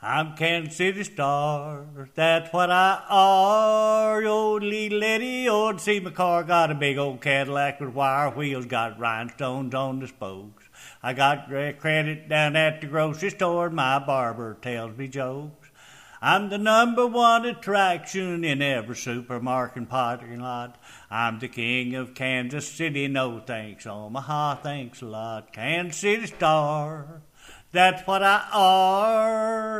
I'm Kansas City Star, that's what I are. Old lady, old see car got a big old Cadillac with wire wheels, got rhinestones on the spokes. I got credit down at the grocery store, my barber tells me jokes. I'm the number one attraction in every supermarket and parking lot. I'm the king of Kansas City, no thanks, Omaha, thanks a lot. Kansas City Star. That's what I are.